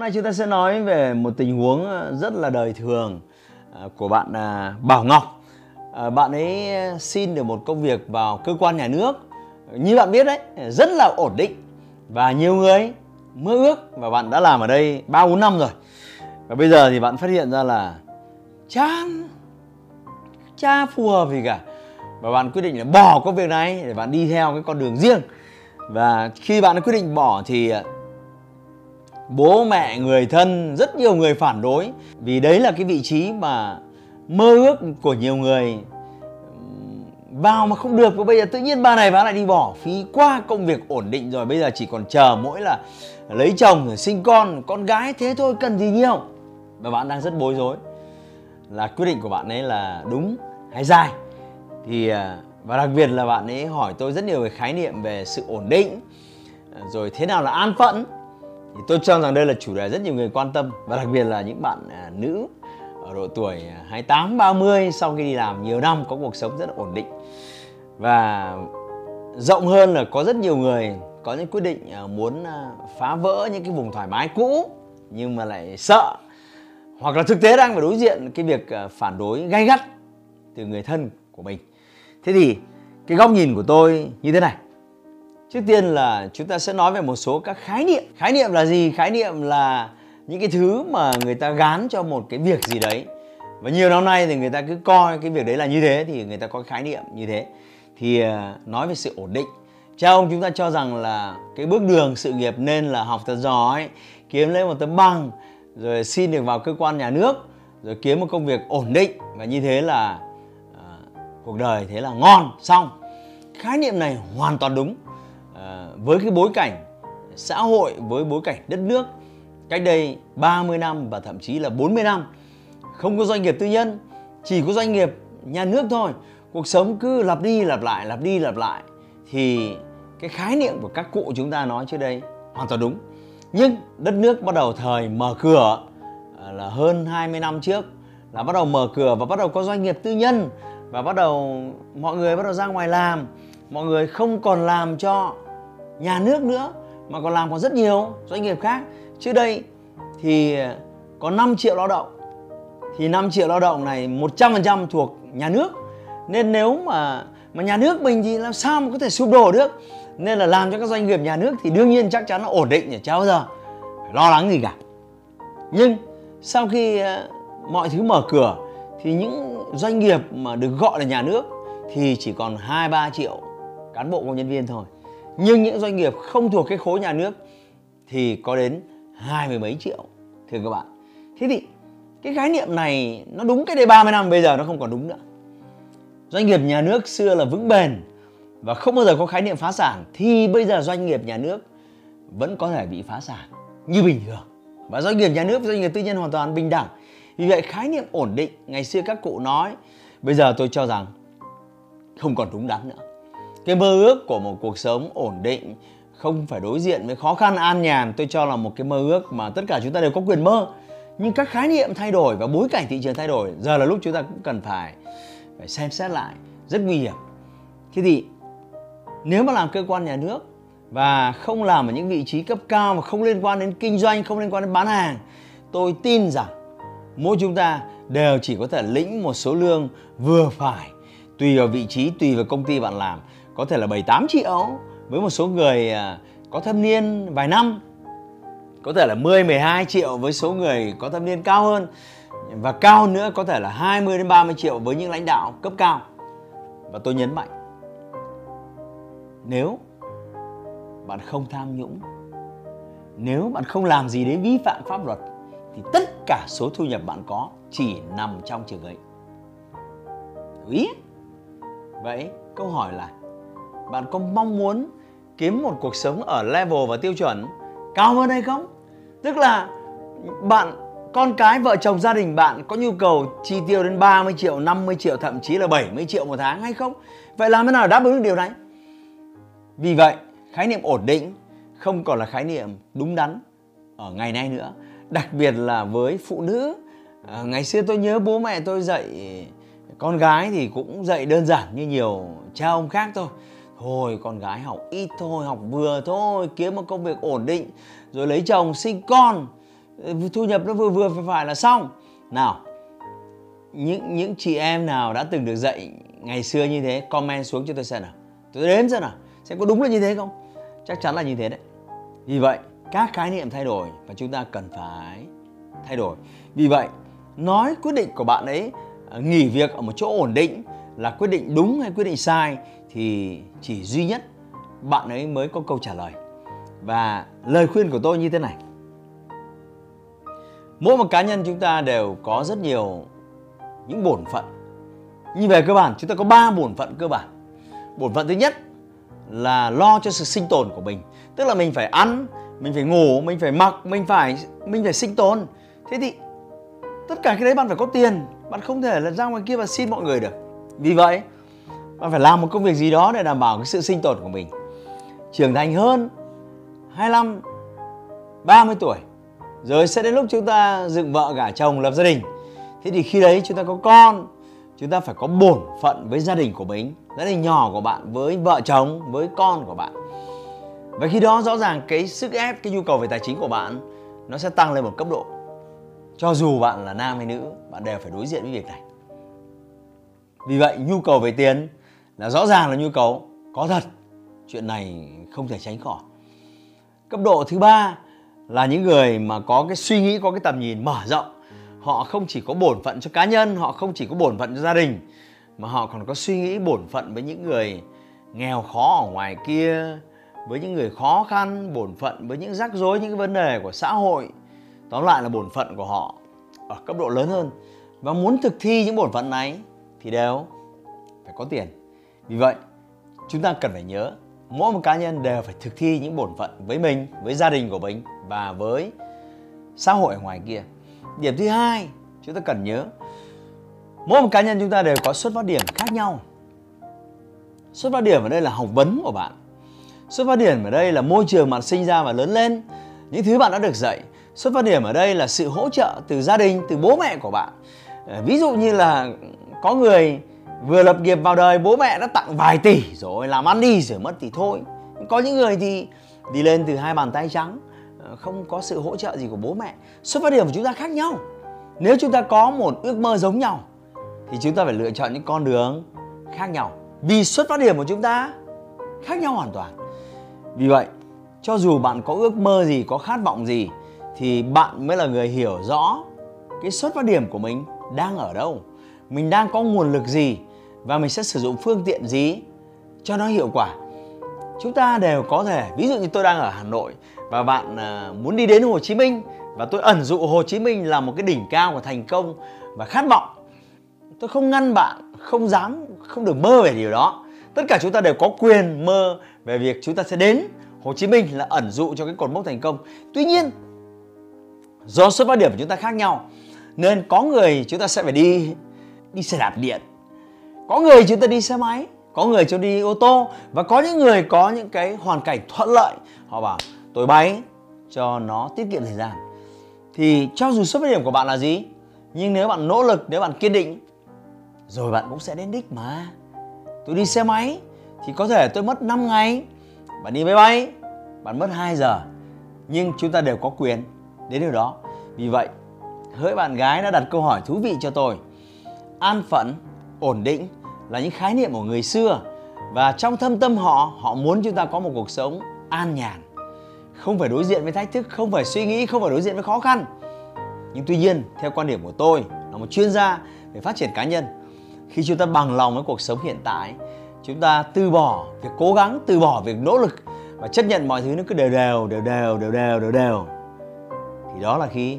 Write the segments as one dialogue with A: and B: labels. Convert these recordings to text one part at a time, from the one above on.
A: Hôm nay chúng ta sẽ nói về một tình huống ờ, rất là đời thường ờ, của bạn ờ, Bảo Ngọc. Bạn ấy xin được một công việc vào cơ quan nhà nước. Như bạn biết đấy, rất là ổn định và nhiều người mơ ước và bạn đã làm ở đây 3 4 năm rồi. Và bây giờ thì bạn phát hiện ra là chán cha phù hợp gì cả. Và bạn quyết định là bỏ công việc này để bạn đi theo cái con đường riêng. Và khi bạn quyết định bỏ thì bố mẹ, người thân, rất nhiều người phản đối. Vì đấy là cái vị trí mà mơ ước của nhiều người. Vào mà không được và bây giờ tự nhiên bà này bà lại đi bỏ. Phí qua công việc ổn định rồi, bây giờ chỉ còn chờ mỗi là lấy chồng rồi sinh con con gái. Thế thôi, cần gì nhiều? Và bạn đang rất bối rối. Là quyết định của bạn ấy là đúng hay sai? Thì à, và đặc biệt là bạn ấy hỏi tôi rất nhiều về khái niệm về sự ổn định, rồi thế nào là an phận thì tôi cho rằng đây là chủ đề rất nhiều người quan tâm và đặc biệt là những bạn à, nữ ở độ tuổi à, 28 30 sau khi đi làm nhiều năm có cuộc sống rất là ổn định. Và rộng hơn là có rất nhiều người có những quyết định à, muốn à, phá vỡ những cái vùng thoải mái cũ nhưng mà lại sợ hoặc là thực tế đang phải đối diện cái việc phản đối gay gắt từ người thân của mình. Thế thì cái góc nhìn của tôi như thế này Trước tiên là chúng ta sẽ nói về một số các khái niệm. Khái niệm là gì? Khái niệm là những cái thứ mà người ta gán cho một cái việc gì đấy. Và nhiều năm nay thì người ta cứ coi cái việc đấy là như thế thì người ta có khái niệm như thế. Thì à, nói về sự ổn định. Cha ông chúng ta cho rằng là cái bước đường sự nghiệp nên là học thật giỏi, kiếm lấy một tấm bằng, rồi xin được vào cơ quan nhà nước, rồi kiếm một công việc ổn định và như thế là à, cuộc đời thế là ngon xong. Khái niệm này hoàn toàn đúng À, với cái bối cảnh xã hội với bối cảnh đất nước cách đây 30 năm và thậm chí là 40 năm không có doanh nghiệp tư nhân chỉ có doanh nghiệp nhà nước thôi cuộc sống cứ lặp đi lặp lại lặp đi lặp lại thì cái khái niệm của các cụ chúng ta nói trước đây hoàn toàn đúng. Nhưng đất nước bắt đầu thời mở cửa ờ, là hơn 20 năm trước là bắt đầu mở cửa và bắt đầu có doanh nghiệp tư nhân và bắt đầu mọi người bắt đầu ra ngoài làm mọi người không còn làm cho nhà nước nữa, mà còn làm còn rất nhiều doanh nghiệp khác. Trước đây thì có 5 triệu lao động. Thì 5 triệu lao động này 100% thuộc nhà nước. Nên nếu mà mà nhà nước mình thì làm sao mà có thể sụp đổ được? Nên là làm cho các doanh nghiệp nhà nước thì đương nhiên chắc chắn là ổn định nhỉ, chả bao giờ phải lo lắng gì cả. Nhưng sau khi ờ, mọi thứ mở cửa thì những doanh nghiệp mà được gọi là nhà nước thì chỉ còn 2 3 triệu cán bộ công nhân viên thôi nhưng những doanh nghiệp không thuộc cái khối nhà nước thì có đến hai mươi mấy triệu, thưa các bạn. Thế thì cái khái niệm này nó đúng cái đây 30 năm, bây giờ nó không còn đúng nữa. Doanh nghiệp nhà nước xưa là vững bền và không bao giờ có khái niệm phá sản, thì bây giờ doanh nghiệp nhà nước vẫn có thể bị phá sản như bình thường. Và doanh nghiệp nhà nước và doanh nghiệp tư nhân hoàn toàn bình đẳng. Vì vậy khái niệm ổn định, ngày xưa các cụ nói, bây giờ tôi cho rằng không còn đúng đắn nữa cái mơ ước của một cuộc sống ổn định, không phải đối diện với khó khăn an nhàn, tôi cho là một cái mơ ước mà tất cả chúng ta đều có quyền mơ. Nhưng các khái niệm thay đổi và bối cảnh thị trường thay đổi, giờ là lúc chúng ta cũng cần phải phải xem xét lại, rất nguy hiểm. Thế thì, nếu mà làm cơ quan nhà nước và không làm ở những vị trí cấp cao mà không liên quan đến kinh doanh, không liên quan đến bán hàng, tôi tin rằng mỗi chúng ta đều chỉ có thể lĩnh một số lương vừa phải, tùy vào vị trí, tùy vào công ty bạn làm có thể là 7 8 triệu với một số người à, có thâm niên vài năm, có thể là 10 12 triệu với số người có thâm niên cao hơn, và cao nữa có thể là 20 đến 30 triệu với những lãnh đạo cấp cao. Và tôi nhấn mạnh, nếu bạn không tham nhũng, nếu bạn không làm gì đến vi phạm pháp luật, thì tất cả số thu nhập bạn có chỉ nằm trong trường ấy. Ý? Vậy câu hỏi là bạn có mong muốn kiếm một cuộc sống ở level và tiêu chuẩn cao hơn hay không? Tức là bạn con cái vợ chồng gia đình bạn có nhu cầu chi tiêu đến 30 triệu 50 triệu thậm chí là 70 triệu một tháng hay không? Vậy làm thế nào đáp ứng được điều này? Vì vậy khái niệm ổn định không còn là khái niệm đúng đắn ở ngày nay nữa. Đặc biệt là với phụ nữ. À, ngày xưa tôi nhớ bố mẹ tôi dạy con gái thì cũng dạy đơn giản như nhiều cha ông khác thôi thôi, con gái học ít thôi, học vừa thôi, kiếm một công việc ổn định, rồi lấy chồng, sinh con. Ờ, thu nhập nó vừa vừa phải phải là xong. Nào, những những chị em nào đã từng được dạy ngày xưa như thế, comment xuống cho tôi xem nào. Tôi đếm xem nào, xem có đúng là như thế không? Chắc chắn là như thế đấy. Vì vậy, các khái niệm thay đổi và chúng ta cần phải thay đổi. Vì vậy, nói quyết định của bạn ấy ờ, nghỉ việc ở một chỗ ổn định là quyết định đúng hay quyết định sai thì chỉ duy nhất bạn ấy mới có câu trả lời. Và lời khuyên của tôi như thế này. Mỗi một cá nhân chúng ta đều có rất nhiều những bổn phận. Như về cơ bản, chúng ta có ba bổn phận cơ bản. Bổn phận thứ nhất là lo cho sự sinh tồn của mình. Tức là mình phải ăn, mình phải ngủ, mình phải mặc, mình phải mình phải sinh tồn. Thế thì tất cả cái đấy bạn phải có tiền. Bạn không thể là ra ngoài kia và xin mọi người được vì vậy, bạn phải làm một công việc gì đó để đảm bảo cái sự sinh tồn của mình. Trưởng thành hơn 25 30 tuổi, rồi sẽ đến lúc chúng ta dựng vợ gả chồng, lập gia đình. Thế thì khi đấy chúng ta có con, chúng ta phải có bổn phận với gia đình của mình, gia đình nhỏ của bạn, với vợ chồng, với con của bạn. Và khi đó rõ ràng cái sức ép, cái nhu cầu về tài chính của bạn, nó sẽ tăng lên một cấp độ. Cho dù bạn là nam hay nữ, bạn đều phải đối diện với việc này vì vậy, nhu cầu về tiền là rõ ràng là nhu cầu. Có thật, chuyện này không thể tránh khỏi. Cấp độ thứ ba là những người mà có cái suy nghĩ, có cái tầm nhìn mở rộng. Họ không chỉ có bổn phận cho cá nhân, họ không chỉ có bổn phận cho gia đình, mà họ còn có suy nghĩ bổn phận với những người nghèo khó ở ngoài kia, với những người khó khăn, bổn phận với những rắc rối, những cái vấn đề của xã hội. Tóm lại là bổn phận của họ ở cấp độ lớn hơn. Và muốn thực thi những bổn phận này thì đều phải có tiền. Vì vậy, chúng ta cần phải nhớ mỗi một cá nhân đều phải thực thi những bổn phận với mình, với gia đình của mình và với xã hội ở ngoài kia. Điểm thứ hai, chúng ta cần nhớ mỗi một cá nhân chúng ta đều có xuất phát điểm khác nhau. Xuất phát điểm ở đây là học vấn của bạn. Xuất phát điểm ở đây là môi trường bạn sinh ra và lớn lên, những thứ bạn đã được dạy. Xuất phát điểm ở đây là sự hỗ trợ từ gia đình, từ bố mẹ của bạn. Ờ, ví dụ như là có người vừa lập nghiệp vào đời, bố mẹ đã tặng vài tỷ rồi làm ăn đi rồi mất thì thôi. Có những người thì đi lên từ hai bàn tay trắng ờ, không có sự hỗ trợ gì của bố mẹ. Xuất phát điểm của chúng ta khác nhau. Nếu chúng ta có một ước mơ giống nhau, thì chúng ta phải lựa chọn những con đường khác nhau. Vì xuất phát điểm của chúng ta khác nhau hoàn toàn. Vì vậy, cho dù bạn có ước mơ gì, có khát vọng gì, thì bạn mới là người hiểu rõ cái xuất phát điểm của mình đang ở đâu mình đang có nguồn lực gì và mình sẽ sử dụng phương tiện gì cho nó hiệu quả. Chúng ta đều có thể, ví dụ như tôi đang ở hà nội và bạn à, muốn đi đến hồ chí minh và tôi ẩn dụ hồ chí minh là một cái đỉnh cao của thành công và khát vọng, tôi không ngăn bạn, không dám, không được mơ về điều đó. Tất cả chúng ta đều có quyền mơ về việc chúng ta sẽ đến hồ chí minh là ẩn dụ cho cái cột mốc thành công. Tuy nhiên, do xuất phát điểm của chúng ta khác nhau, nên có người chúng ta sẽ phải đi đi xe đạp điện. Có người chúng ta đi xe máy, có người cho đi ô tô, và có những người có những cái hoàn cảnh thuận lợi. Họ bảo, tôi bay cho nó tiết kiệm thời gian. Thì cho dù xuất phát điểm của bạn là gì, nhưng nếu bạn nỗ lực, nếu bạn kiên định, rồi bạn cũng sẽ đến đích mà. Tôi đi xe máy thì có thể tôi mất 5 ngày, bạn đi máy bay, bạn mất 2 giờ. Nhưng chúng ta đều có quyền đến điều đó. Vì vậy, hỡi bạn gái đã đặt câu hỏi thú vị cho tôi an phận, ổn định là những khái niệm của người xưa và trong thâm tâm họ, họ muốn chúng ta có một cuộc sống an nhàn, không phải đối diện với thách thức, không phải suy nghĩ, không phải đối diện với khó khăn. Nhưng tuy nhiên, theo quan điểm của tôi, là một chuyên gia về phát triển cá nhân, khi chúng ta bằng lòng với cuộc sống hiện tại, chúng ta từ bỏ việc cố gắng, từ bỏ việc nỗ lực và chấp nhận mọi thứ nó cứ đều đều, đều đều, đều đều, đều đều. Thì đó là khi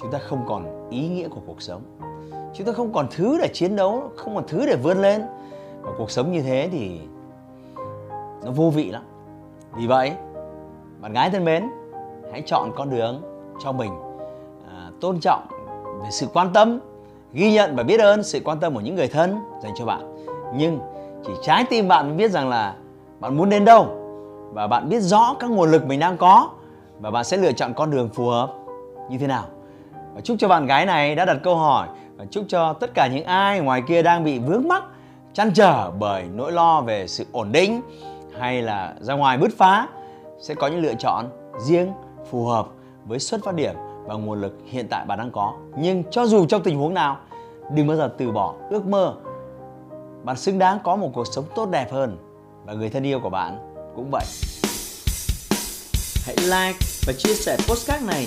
A: chúng ta không còn ý nghĩa của cuộc sống chúng ta không còn thứ để chiến đấu không còn thứ để vươn lên. Và cuộc sống như thế thì nó vô vị lắm. Vì vậy bạn gái thân mến hãy chọn con đường cho mình. À, tôn trọng về sự quan tâm ghi nhận và biết ơn sự quan tâm của những người thân dành cho bạn. Nhưng chỉ trái tim bạn biết rằng là bạn muốn đến đâu. Và bạn biết rõ các nguồn lực mình đang có. Và bạn sẽ lựa chọn con đường phù hợp như thế nào. Và chúc cho bạn gái này đã đặt câu hỏi chúc cho tất cả những ai ngoài kia đang bị vướng mắc, chăn trở bởi nỗi lo về sự ổn định hay là ra ngoài bứt phá, sẽ có những lựa chọn riêng, phù hợp với xuất phát điểm và nguồn lực hiện tại bạn đang có. Nhưng cho dù trong tình huống nào, đừng bao giờ từ bỏ ước mơ. Bạn xứng đáng có một cuộc sống tốt đẹp hơn và người thân yêu của bạn cũng vậy.
B: Hãy like và chia sẻ postcard này